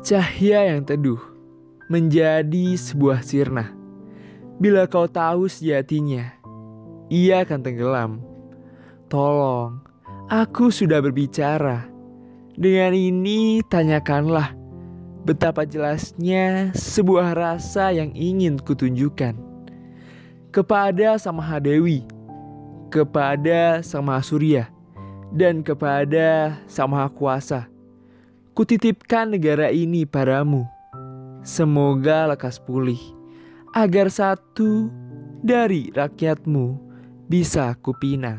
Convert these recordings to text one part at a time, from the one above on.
cahaya yang teduh menjadi sebuah sirna. Bila kau tahu sejatinya, ia akan tenggelam. Tolong, aku sudah berbicara. Dengan ini tanyakanlah betapa jelasnya sebuah rasa yang ingin kutunjukkan kepada Sang Mahadewi, kepada Sang Surya, dan kepada Sang Kuasa. Kutitipkan negara ini padamu. Semoga lekas pulih, agar satu dari rakyatmu bisa kupinang.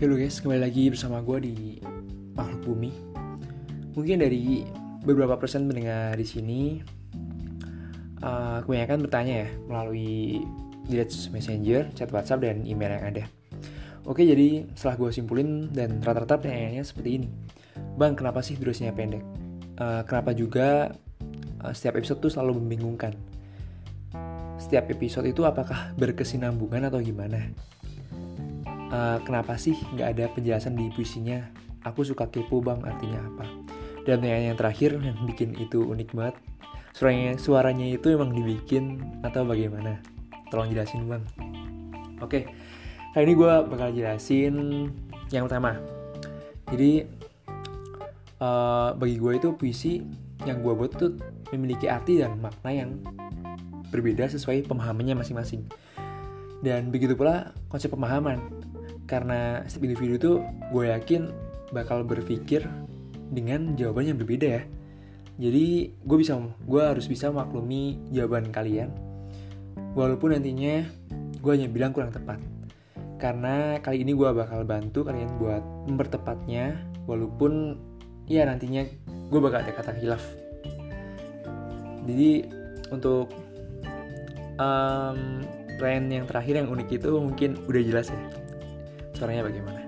Halo guys, kembali lagi bersama gue di Makhluk Bumi. Mungkin dari beberapa persen mendengar di sini, uh, kebanyakan bertanya ya melalui direct messenger, chat WhatsApp dan email yang ada. Oke, jadi setelah gue simpulin dan rata-rata pertanyaannya seperti ini. Bang, kenapa sih durasinya pendek? Uh, kenapa juga uh, setiap episode tuh selalu membingungkan? Setiap episode itu apakah berkesinambungan atau gimana? uh, kenapa sih nggak ada penjelasan di puisinya? Aku suka kepo bang, artinya apa? Dan yang, yang terakhir yang bikin itu unik banget, suaranya suaranya itu emang dibikin atau bagaimana? Tolong jelasin bang. Oke, kali ini gue bakal jelasin yang pertama. Jadi uh, bagi gue itu puisi yang gue buat tuh memiliki arti dan makna yang berbeda sesuai pemahamannya masing-masing. Dan begitu pula konsep pemahaman karena setiap individu tuh gue yakin bakal berpikir dengan jawaban yang berbeda ya jadi gue bisa gue harus bisa maklumi jawaban kalian walaupun nantinya gue hanya bilang kurang tepat. Karena kali ini gue bakal bantu kalian buat mempertepatnya walaupun ya nantinya gue bakal ada kata hilaf jadi untuk um, plan yang terakhir yang unik itu mungkin udah jelas ya caranya bagaimana.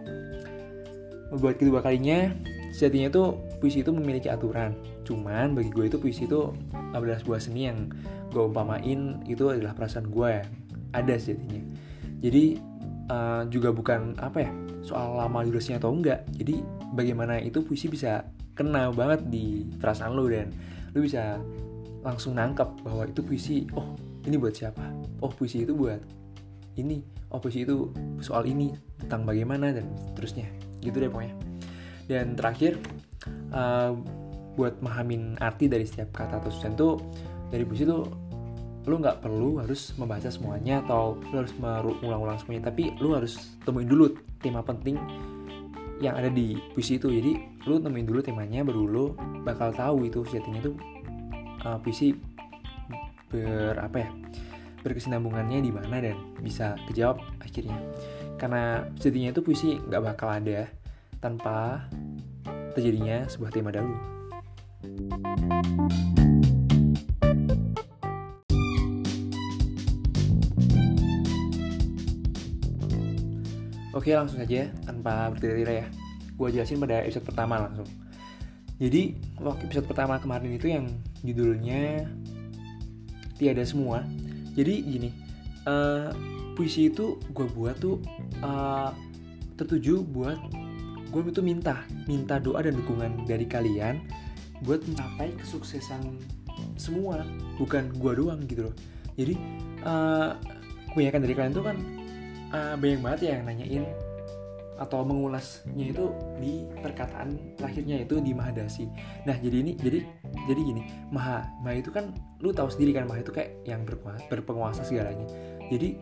Membuat kedua kalinya sejatinya itu puisi itu memiliki aturan. Cuman bagi gue itu puisi itu adalah sebuah seni yang gue umpamain itu adalah perasaan gue yang ada sejatinya jadi uh, juga bukan apa ya soal lama durasinya atau enggak. Jadi bagaimana itu puisi bisa kena banget di perasaan lo dan lo bisa langsung nangkep bahwa itu puisi oh ini buat siapa? Oh puisi itu buat ini. Oh puisi itu soal ini tentang bagaimana dan seterusnya. Gitu deh pokoknya. Dan terakhir uh, buat memahami arti dari setiap kata atau susunan tuh dari puisi tuh lu nggak perlu harus membaca semuanya atau lu harus mengulang-ulang semuanya. Tapi lu harus temuin dulu tema penting yang ada di puisi itu. Jadi lu temuin dulu temanya baru lu bakal tahu itu sejatinya tuh uh, puisi ber apa ya berkesinambungannya di mana dan bisa kejawab akhirnya. Karena sejatinya itu puisi nggak bakal ada tanpa terjadinya sebuah tema dahulu. Oke langsung saja tanpa bertele-tele ya. Gue jelasin pada episode pertama langsung. Jadi waktu episode pertama kemarin itu yang judulnya Tiada Semua. Jadi gini uh, puisi itu gue buat tuh uh, tertuju buat gue itu minta minta doa dan dukungan dari kalian buat mencapai kesuksesan semua. Bukan gue doang gitu loh. Jadi uh, kebanyakan dari kalian tuh kan uh, banyak banget ya yang nanyain atau mengulasnya itu di perkataan terakhirnya itu di Mahadasi. Nah jadi ini jadi jadi gini Maha Maha itu kan lu tahu sendiri kan Maha itu kayak yang berpenguasa, berpenguasa segalanya. Jadi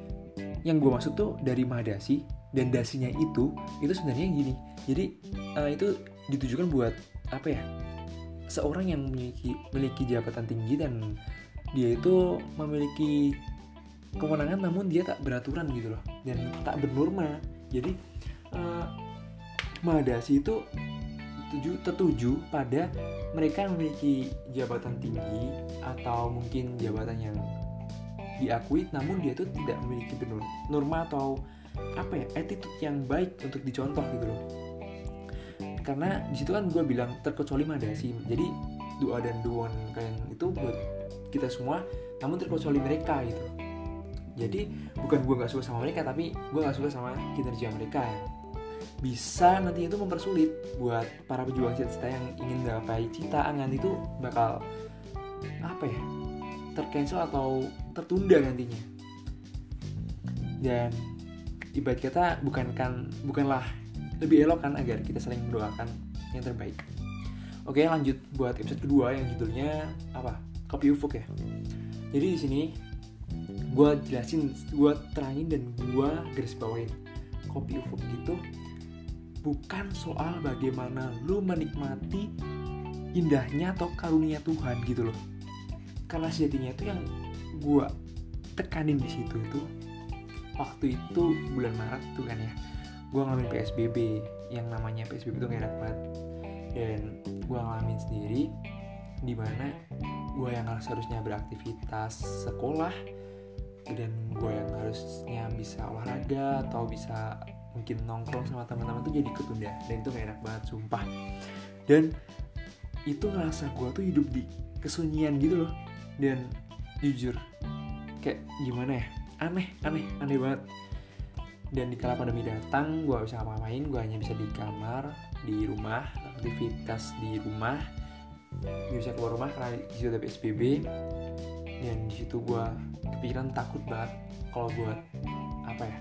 yang gue maksud tuh dari Mahadasi dan dasinya itu itu sebenarnya gini. Jadi uh, itu ditujukan buat apa ya? Seorang yang memiliki memiliki jabatan tinggi dan dia itu memiliki kewenangan namun dia tak beraturan gitu loh. Dan tak bernorma. Jadi uh, Mahadasi itu tuju, tertuju pada mereka yang memiliki jabatan tinggi atau mungkin jabatan yang diakui namun dia tuh tidak memiliki benar norma atau apa ya attitude yang baik untuk dicontoh gitu loh. Karena di situ kan gue bilang terkecuali Mahadasi jadi doa dan duan kalian itu buat kita semua namun terkecuali mereka gitu jadi bukan gue nggak suka sama mereka tapi gue nggak suka sama kinerja mereka. Bisa nanti itu mempersulit buat para pejuang cita-cita yang ingin menggapai cita angan itu bakal apa ya tercancel atau tertunda nantinya. Dan ibarat kata bukan kan bukanlah lebih elok kan agar kita saling mendoakan yang terbaik. Oke lanjut buat episode kedua yang judulnya apa? Kopi ufuk ya. Jadi di sini gue jelasin gue terangin dan gue garis bawain. Kopi ufuk itu bukan soal bagaimana lu menikmati indahnya atau karunia Tuhan gitu loh. Karena sejatinya itu yang gue tekanin di situ itu waktu itu bulan Maret tuh kan ya gue ngalamin PSBB yang namanya PSBB itu gak enak banget. Dan gue ngalamin sendiri di mana gue yang seharusnya beraktivitas sekolah dan gue yang harusnya bisa olahraga atau bisa mungkin nongkrong sama teman-teman tuh jadi ketunda. Dan itu gak enak banget sumpah. Dan itu ngerasa gue tuh hidup di kesunyian gitu loh. Dan jujur kayak gimana ya? Aneh aneh aneh banget. Dan di kala pandemi datang gue bisa ngapain gue hanya bisa di kamar di rumah aktivitas di rumah. Gak bisa keluar rumah karena di situ ada psbb dan di situ gue kepikiran takut banget kalau buat apa ya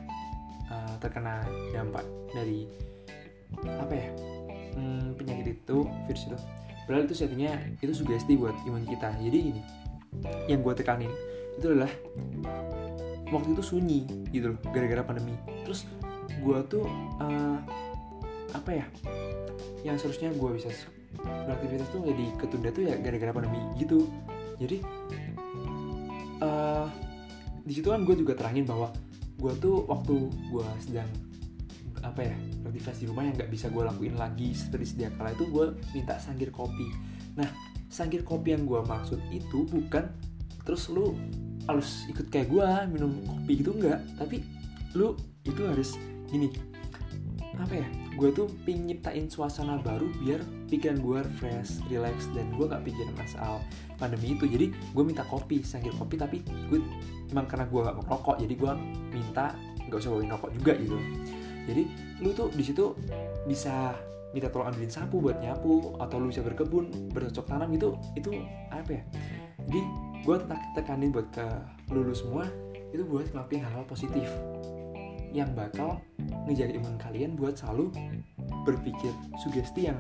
uh, terkena dampak dari apa ya hmm, penyakit itu virus itu. Padahal itu setinya itu sugesti buat imun kita. Jadi ini yang gue tekanin itu adalah waktu itu sunyi gitu loh gara-gara pandemi. Terus gue tuh uh, apa ya yang seharusnya gue bisa beraktivitas tuh jadi ketunda tuh ya gara-gara pandemi gitu. Jadi uh, di situ kan gue juga terangin bahwa gue tuh waktu gue sedang apa ya beraktivitas di rumah yang nggak bisa gue lakuin lagi seperti sedia kala itu gue minta sangkir kopi. Nah sangkir kopi yang gue maksud itu bukan terus lu harus ikut kayak gue minum kopi gitu enggak tapi lu itu harus gini apa ya gue tuh pingin nyiptain suasana baru biar pikiran gue fresh, relax dan gue gak pikirin masalah pandemi itu. Jadi gue minta kopi sangkir kopi tapi gue emang karena gue gak mau jadi gue minta nggak usah bawain rokok juga gitu. Jadi lu tuh di situ bisa minta tolong ambilin sapu buat nyapu atau lu bisa berkebun bercocok tanam gitu itu apa ya? Jadi gue tekanin buat ke lulu semua itu buat ngelakuin hal-hal positif yang bakal ngejaga imun kalian buat selalu berpikir sugesti yang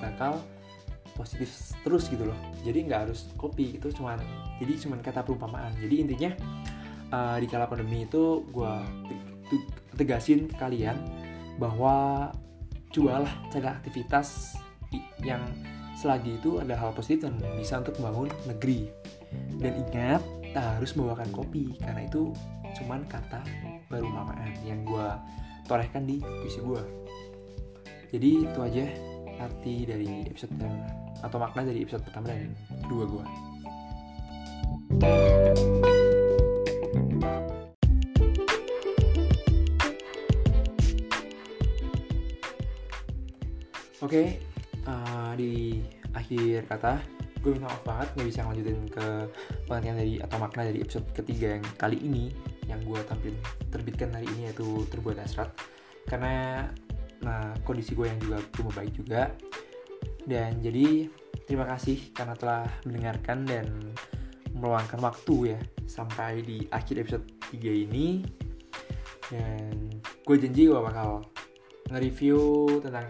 bakal positif terus gitu loh. Jadi nggak harus kopi itu cuman jadi cuman kata perumpamaan. Jadi intinya uh, di kala pandemi itu gue tegasin ke kalian bahwa cobalah cari aktivitas yang selagi itu ada hal positif dan bisa untuk membangun negeri. Dan ingat tak harus membawakan kopi karena itu cuman kata baru mamaan yang gue torehkan di puisi gue jadi itu aja arti dari episode dan atau makna dari episode pertama dan kedua gue Oke, okay, uh, di akhir kata gue minta maaf banget nggak bisa lanjutin ke pengertian dari atau makna dari episode ketiga yang kali ini yang gue tampil terbitkan hari ini yaitu terbuat hasrat. Karena nah kondisi gue yang juga belum baik juga dan jadi terima kasih karena telah mendengarkan dan meluangkan waktu ya sampai di akhir episode 3 ini dan gue janji gue bakal nge-review tentang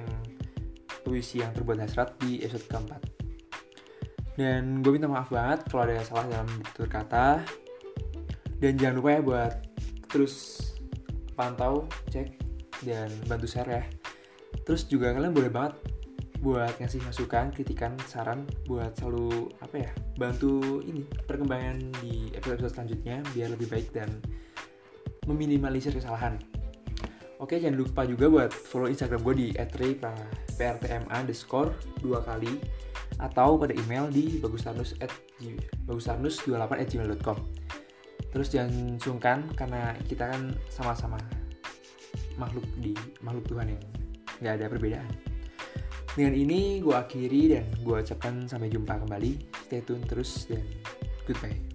puisi yang terbuat hasrat di episode keempat dan gue minta maaf banget kalau ada salah dalam tutur kata. Dan jangan lupa ya buat terus pantau, cek, dan bantu share ya. Terus juga kalian boleh banget buat ngasih masukan, kritikan, saran buat selalu apa ya bantu ini perkembangan di episode-episode selanjutnya biar lebih baik dan meminimalisir kesalahan. Oke jangan lupa juga buat follow Instagram gue di @prtma underscore dua kali atau pada email di bagusarnus at bagusarnus28 at gmail.com terus jangan sungkan karena kita kan sama-sama makhluk di makhluk Tuhan yang nggak ada perbedaan. Dengan ini gue akhiri dan gue ucapkan sampai jumpa kembali. Stay tune terus dan goodbye